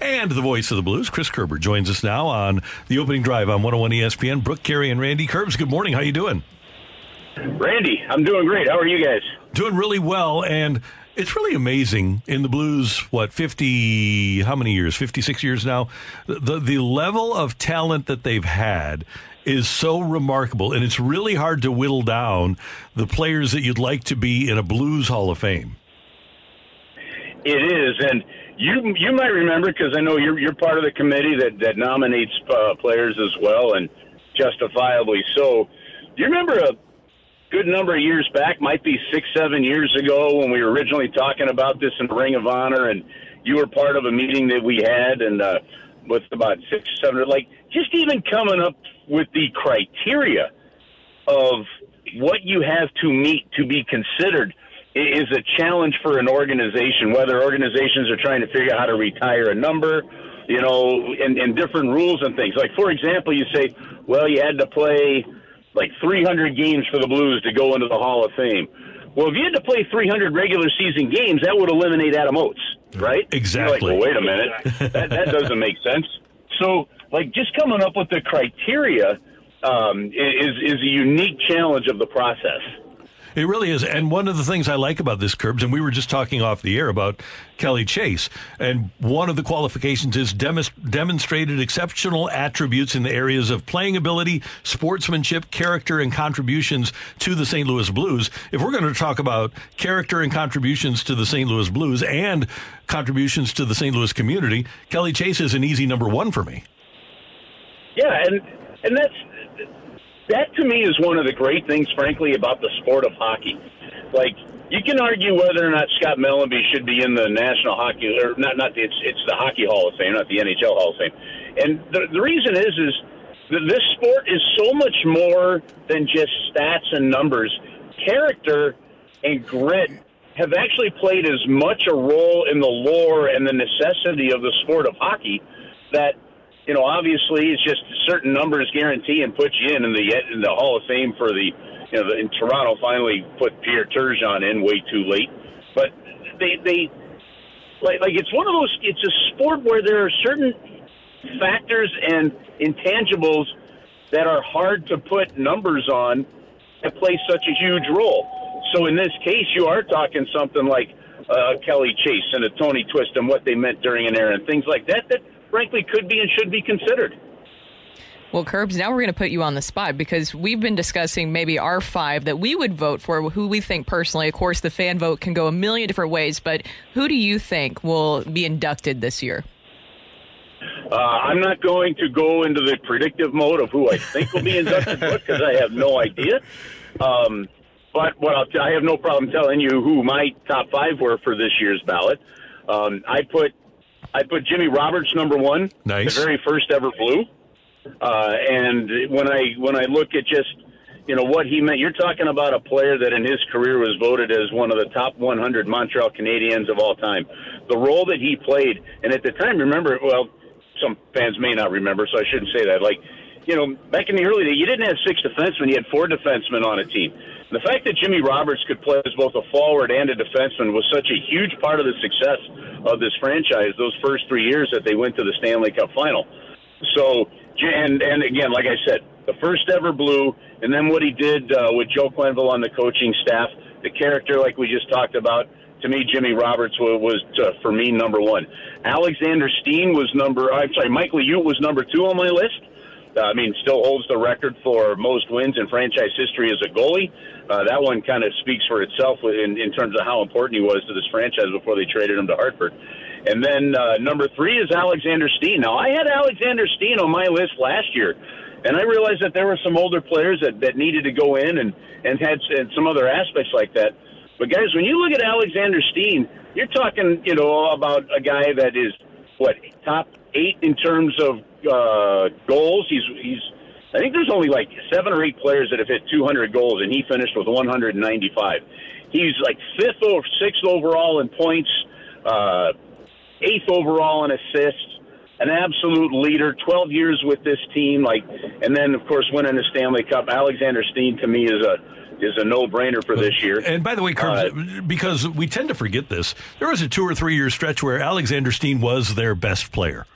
And the voice of the blues, Chris Kerber, joins us now on the opening drive on 101 ESPN. Brooke Carey and Randy Kerbs. Good morning. How you doing? Randy, I'm doing great. How are you guys? Doing really well. And it's really amazing in the blues. What fifty? How many years? Fifty six years now. The the level of talent that they've had is so remarkable, and it's really hard to whittle down the players that you'd like to be in a blues Hall of Fame. It is, and you you might remember because I know you're you're part of the committee that that nominates uh, players as well, and justifiably so. Do you remember a good number of years back, might be six seven years ago, when we were originally talking about this in the Ring of Honor, and you were part of a meeting that we had, and uh, with about six seven, like just even coming up with the criteria of what you have to meet to be considered is a challenge for an organization, whether organizations are trying to figure out how to retire a number, you know, and, and different rules and things. Like, for example, you say, well, you had to play like 300 games for the Blues to go into the Hall of Fame. Well, if you had to play 300 regular season games, that would eliminate Adam Oates, right? Exactly. You're like, well, wait a minute, that, that doesn't make sense. So, like, just coming up with the criteria um, is is a unique challenge of the process. It really is. And one of the things I like about this, Kerbs, and we were just talking off the air about Kelly Chase, and one of the qualifications is demonstrated exceptional attributes in the areas of playing ability, sportsmanship, character, and contributions to the St. Louis Blues. If we're going to talk about character and contributions to the St. Louis Blues and contributions to the St. Louis community, Kelly Chase is an easy number one for me. Yeah, and and that's that to me is one of the great things, frankly, about the sport of hockey. Like you can argue whether or not Scott Mellanby should be in the National Hockey or not. Not the, it's it's the Hockey Hall of Fame, not the NHL Hall of Fame. And the the reason is is that this sport is so much more than just stats and numbers. Character and grit have actually played as much a role in the lore and the necessity of the sport of hockey that you know, obviously it's just certain numbers guarantee and put you in in the in the Hall of Fame for the you know the, in Toronto finally put Pierre Turgeon in way too late, but they they like like it's one of those it's a sport where there are certain factors and intangibles that are hard to put numbers on that play such a huge role. So in this case, you are talking something like uh, Kelly Chase and a Tony Twist and what they meant during an era and things like that that frankly could be and should be considered. Well, Kerbs, now we're going to put you on the spot because we've been discussing maybe our five that we would vote for, who we think personally. Of course, the fan vote can go a million different ways, but who do you think will be inducted this year? Uh, I'm not going to go into the predictive mode of who I think will be inducted because I have no idea. Um, but what I'll t- I have no problem telling you who my top five were for this year's ballot. Um, I put I put Jimmy Roberts number one, nice. the very first ever blue. Uh, and when I when I look at just you know what he meant, you're talking about a player that in his career was voted as one of the top 100 Montreal Canadiens of all time. The role that he played, and at the time, remember, well, some fans may not remember, so I shouldn't say that. Like, you know, back in the early days, you didn't have six defensemen; you had four defensemen on a team. The fact that Jimmy Roberts could play as both a forward and a defenseman was such a huge part of the success of this franchise those first three years that they went to the Stanley Cup final. So, and and again, like I said, the first ever blue, and then what he did uh, with Joe Quenneville on the coaching staff, the character, like we just talked about. To me, Jimmy Roberts was, was uh, for me number one. Alexander Steen was number. I'm sorry, Mike Liut was number two on my list. Uh, I mean, still holds the record for most wins in franchise history as a goalie. Uh, that one kind of speaks for itself in, in terms of how important he was to this franchise before they traded him to Hartford. And then uh, number three is Alexander Steen. Now, I had Alexander Steen on my list last year, and I realized that there were some older players that, that needed to go in and, and had and some other aspects like that. But, guys, when you look at Alexander Steen, you're talking, you know, about a guy that is, what, top eight in terms of uh, goals. He's, he's, I think there's only like seven or eight players that have hit 200 goals, and he finished with 195. He's like fifth or sixth overall in points. Uh, eighth overall in assists, an absolute leader, 12 years with this team, like, and then of course winning the Stanley Cup. Alexander Steen to me is a is a no-brainer for this year. And by the way, Kerbs, uh, because we tend to forget this, there was a two or three year stretch where Alexander Steen was their best player.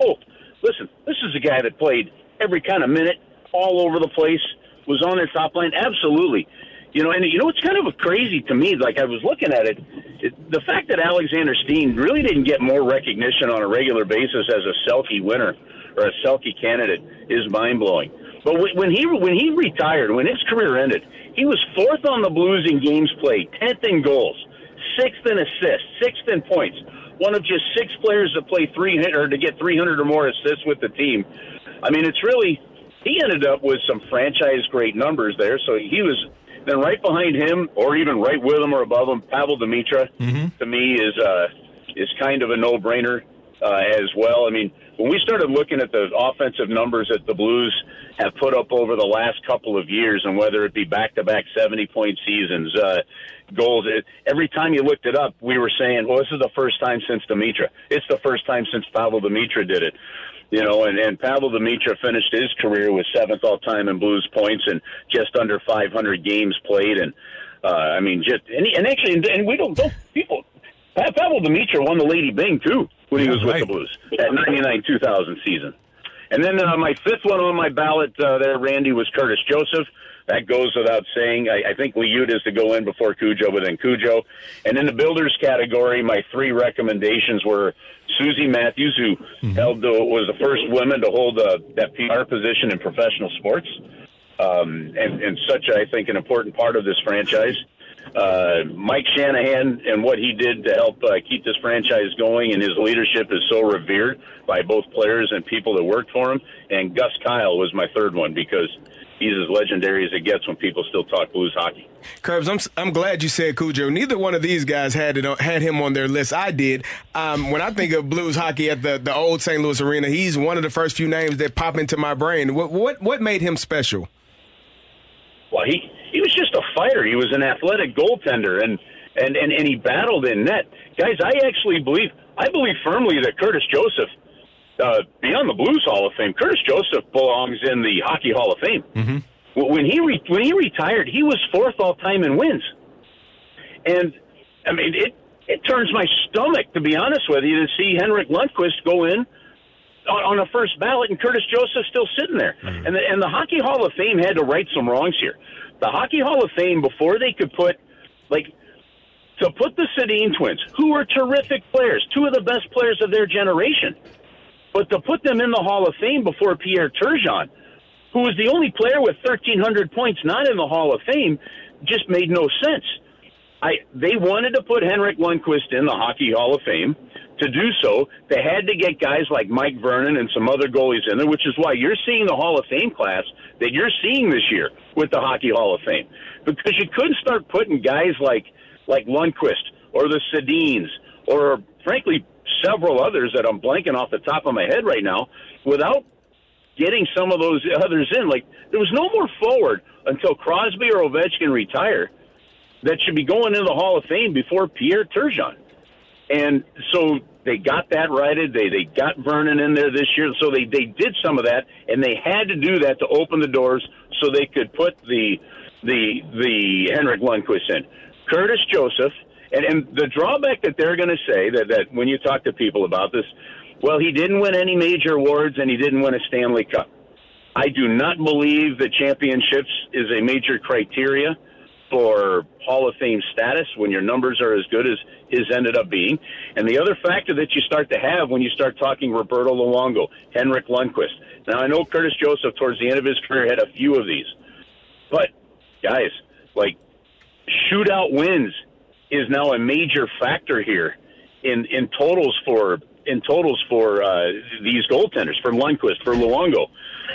Oh, listen, this is a guy that played every kind of minute, all over the place, was on their top line. Absolutely. You know, and you know what's kind of crazy to me? Like I was looking at it, it, the fact that Alexander Steen really didn't get more recognition on a regular basis as a Selke winner or a Selke candidate is mind blowing. But when he when he retired, when his career ended, he was fourth on the Blues in games played, tenth in goals, sixth in assists, sixth in points. One of just six players to play three or to get 300 or more assists with the team. I mean, it's really he ended up with some franchise great numbers there. So he was then right behind him, or even right with him or above him, Pavel Demitra, mm-hmm. to me is uh, is kind of a no brainer uh, as well. I mean, when we started looking at the offensive numbers that the Blues have put up over the last couple of years, and whether it be back to back seventy point seasons, uh, goals, it, every time you looked it up, we were saying, well, this is the first time since Demitra. It's the first time since Pavel Demitra did it you know, and, and Pavel Demitra finished his career with seventh all time in Blues points and just under 500 games played. And, uh, I mean, just, and, and actually, and we don't, don't people, Pavel Demitra won the Lady Byng too when he was right. with the Blues that 99 2000 season. And then uh, my fifth one on my ballot uh, there, Randy, was Curtis Joseph. That goes without saying. I, I think Liut is to go in before Cujo, but then Cujo. And in the builders category, my three recommendations were Susie Mathieu, who mm-hmm. held the, was the first woman to hold uh, that PR position in professional sports, um, and, and such, I think, an important part of this franchise. Uh, Mike Shanahan and what he did to help uh, keep this franchise going, and his leadership is so revered by both players and people that worked for him. And Gus Kyle was my third one because he's as legendary as it gets when people still talk blues hockey. Kerbs, I'm I'm glad you said Cujo. Neither one of these guys had it had him on their list. I did. Um, when I think of blues hockey at the, the old St. Louis Arena, he's one of the first few names that pop into my brain. What what what made him special? Well, he he was just a fighter. He was an athletic goaltender, and and and, and he battled in net. Guys, I actually believe I believe firmly that Curtis Joseph uh, beyond the Blues Hall of Fame, Curtis Joseph belongs in the Hockey Hall of Fame. Mm-hmm. When he re- when he retired, he was fourth all time in wins, and I mean it. It turns my stomach, to be honest with you, to see Henrik Lundqvist go in on, on a first ballot and Curtis Joseph still sitting there. Mm-hmm. And the, and the Hockey Hall of Fame had to right some wrongs here. The Hockey Hall of Fame, before they could put like to put the Sedin twins, who were terrific players, two of the best players of their generation, but to put them in the Hall of Fame before Pierre Turgeon, who was the only player with 1,300 points not in the Hall of Fame, just made no sense. I, they wanted to put Henrik Lundqvist in the Hockey Hall of Fame. To do so, they had to get guys like Mike Vernon and some other goalies in there, which is why you're seeing the Hall of Fame class that you're seeing this year with the Hockey Hall of Fame. Because you couldn't start putting guys like like Lundqvist or the Sedins or frankly several others that I'm blanking off the top of my head right now without getting some of those others in. Like there was no more forward until Crosby or Ovechkin retire that should be going into the Hall of Fame before Pierre Turgeon. And so they got that righted. They they got Vernon in there this year, so they they did some of that, and they had to do that to open the doors so they could put the the the Henrik Lundqvist in. Curtis Joseph and, and the drawback that they're going to say that, that when you talk to people about this, well, he didn't win any major awards and he didn't win a Stanley Cup. I do not believe that championships is a major criteria for Hall of Fame status when your numbers are as good as his ended up being. And the other factor that you start to have when you start talking Roberto Luongo, Henrik Lundqvist. Now, I know Curtis Joseph, towards the end of his career, had a few of these. But, guys, like, shootout wins is now a major factor here. in in totals for in totals for uh, these goaltenders for Lundqvist for Luongo.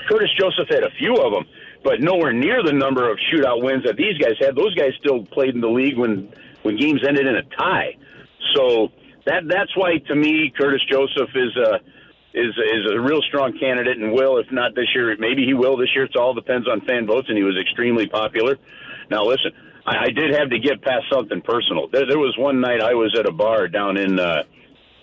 Curtis Joseph had a few of them, but nowhere near the number of shootout wins that these guys had. Those guys still played in the league when when games ended in a tie. So that that's why to me Curtis Joseph is a is is a real strong candidate and will if not this year maybe he will this year. It all depends on fan votes and he was extremely popular. Now listen, I, I did have to get past something personal. There, there was one night I was at a bar down in uh,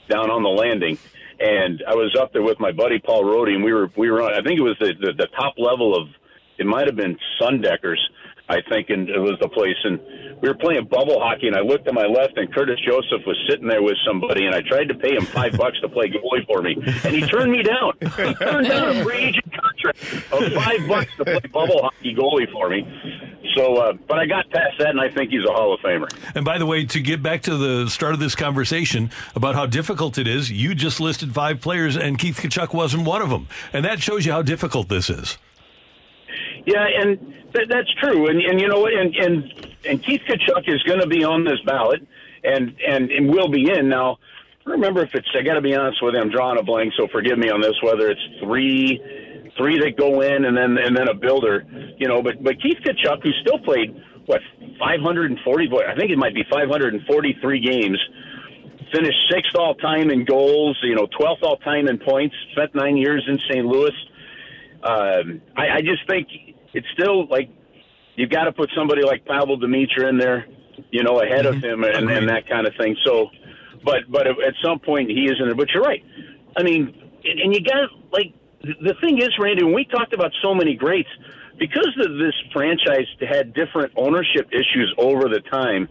down on the landing. And I was up there with my buddy Paul Rody, and we were we were on. I think it was the, the the top level of it might have been Sundeckers, I think, and it was the place. And we were playing bubble hockey, and I looked to my left, and Curtis Joseph was sitting there with somebody, and I tried to pay him five bucks to play goalie for me, and he turned me down. He turned down a free agent contract of five bucks to play bubble hockey goalie for me. So, uh, but I got past that, and I think he's a Hall of Famer. And by the way, to get back to the start of this conversation about how difficult it is, you just listed five players, and Keith Tkachuk wasn't one of them, and that shows you how difficult this is. Yeah, and th- that's true. And and you know what? And and and Keith Tkachuk is going to be on this ballot, and and and will be in now. I remember if it's. I got to be honest with you. I'm drawing a blank, so forgive me on this. Whether it's three, three that go in, and then and then a builder, you know. But but Keith Tkachuk, who still played what 540, I think it might be 543 games, finished sixth all time in goals, you know, 12th all time in points. Spent nine years in St. Louis. Um, I, I just think it's still like you've got to put somebody like Pavel Demitra in there, you know, ahead of mm-hmm. him and, and that kind of thing. So, but but at some point he is in there. But you're right. I mean, and, and you got like the thing is, Randy, when we talked about so many greats, because of this franchise had different ownership issues over the time.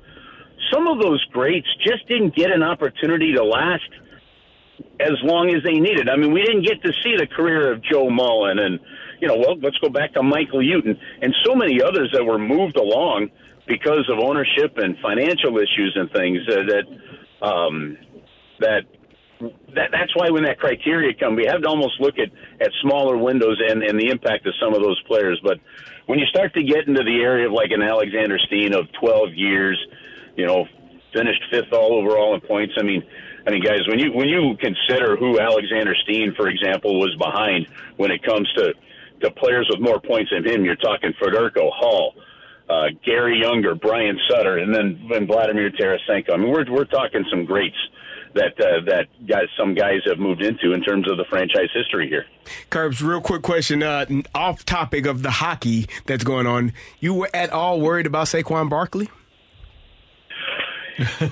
Some of those greats just didn't get an opportunity to last as long as they needed. I mean, we didn't get to see the career of Joe Mullen and, you know, well, let's go back to Mike Liut and so many others that were moved along because of ownership and financial issues and things uh, that, um, that, that, that's why when that criteria come, we have to almost look at, at smaller windows and, and the impact of some of those players. But when you start to get into the area of like an Alexander Steen of 12 years, you know, finished fifth all overall in points. I mean, I mean, guys, when you when you consider who Alexander Steen, for example, was behind when it comes to to players with more points than him, you're talking Federko, Hull, uh, Garry Unger, Brian Sutter, and then and Vladimir Tarasenko. I mean, we're we're talking some greats that uh, that guys some guys have moved into in terms of the franchise history here. Kerbs, real quick question, uh, off topic of the hockey that's going on. You were at all worried about Saquon Barkley?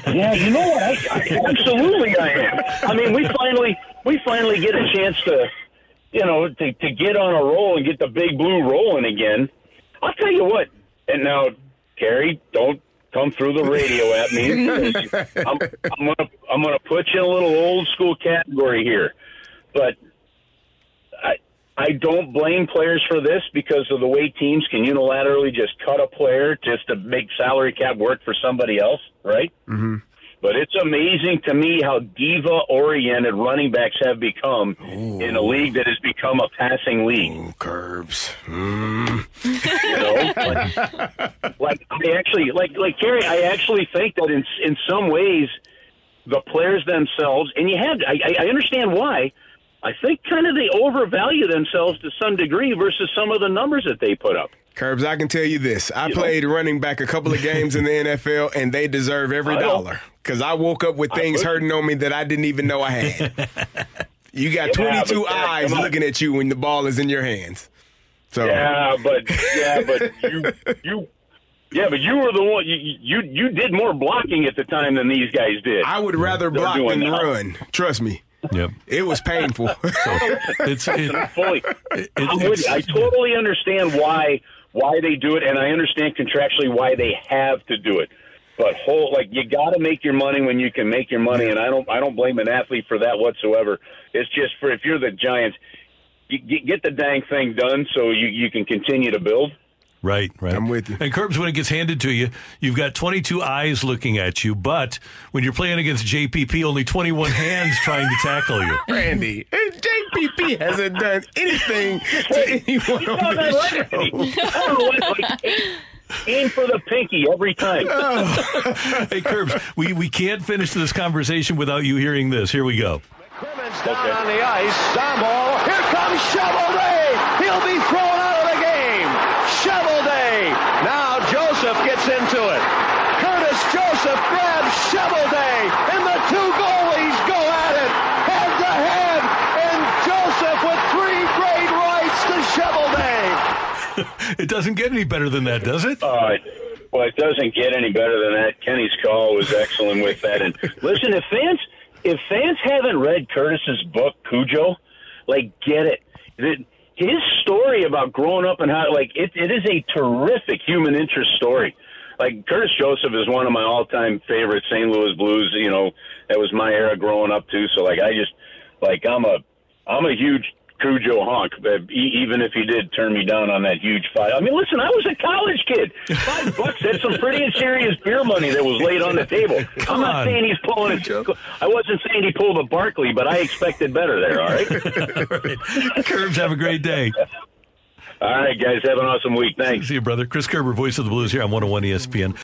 yeah, you know what? I, I, absolutely, I am. I mean, we finally we finally get a chance to, you know, to to get on a roll and get the big blue rolling again. I'll tell you what. And now, Carey, don't come through the radio at me. I'm, I'm gonna I'm gonna put you in a little old school category here, but I I don't blame players for this because of the way teams can unilaterally just cut a player just to make salary cap work for somebody else, right? Mm-hmm. But it's amazing to me how diva oriented running backs have become Ooh. in a league that has become a passing league. Ooh, Kerbs. Mm. You know, like, like I actually like like Carey, I actually think that in in some ways the players themselves and you have I, I understand why. I think kind of they overvalue themselves to some degree versus some of the numbers that they put up. Kerbs, I can tell you this. I you played know? running back a couple of games in the NFL, and they deserve every dollar because I woke up with things hurting on me that I didn't even know I had. you got yeah, 22 eyes looking at you when the ball is in your hands. So yeah, but yeah, but you you yeah, but you were the one you you you did more blocking at the time than these guys did. I would rather block than now. run. Trust me. Yep. It was painful. so it's, it, fully, it, it, I totally understand why why they do it, and I understand contractually why they have to do it. But whole like you got to make your money when you can make your money, and I don't I don't blame an athlete for that whatsoever. It's just for if you're the Giants, you, get the dang thing done so you you can continue to build. Right, right. I'm with you. And Kerbs, when it gets handed to you, you've got 22 eyes looking at you, but when you're playing against JPP, only 21 hands trying to tackle you. Randy, JPP hasn't done anything to anyone on the show. Aim for the pinky every time. Oh. hey, Kerbs, we, we can't finish this conversation without you hearing this. Here we go. Crimmins down okay. on the ice. Down Here comes Cheveldae. He'll be thrown out of the game. Cheveldae. Now Joseph gets into it. Curtis Joseph grabs Cheveldae, and the two goalies go at it head to head. And Joseph with three great rights to Cheveldae. it doesn't get any better than that, does it? Uh, well, it doesn't get any better than that. Kenny's call was excellent with that. And listen, if fans if fans haven't read Curtis's book Cujo, like get it. His story about growing up and how like it, it is a terrific human interest story. Like Curtis Joseph is one of my all time favorite St. Louis Blues. You know, that was my era growing up too. So like I just like I'm a I'm a huge Cujo honk, uh, even if he did turn me down on that huge fight. I mean, listen, I was a college kid. Five bucks, that's some pretty serious beer money that was laid on the table. Come I'm not on. saying he's pulling it. I wasn't saying he pulled a Barkley, but I expected better there, all right? all right. Kerbs, have a great day. All right, guys, have an awesome week. Thanks. See you, brother. Chris Kerber, voice of the Blues here on 101 ESPN.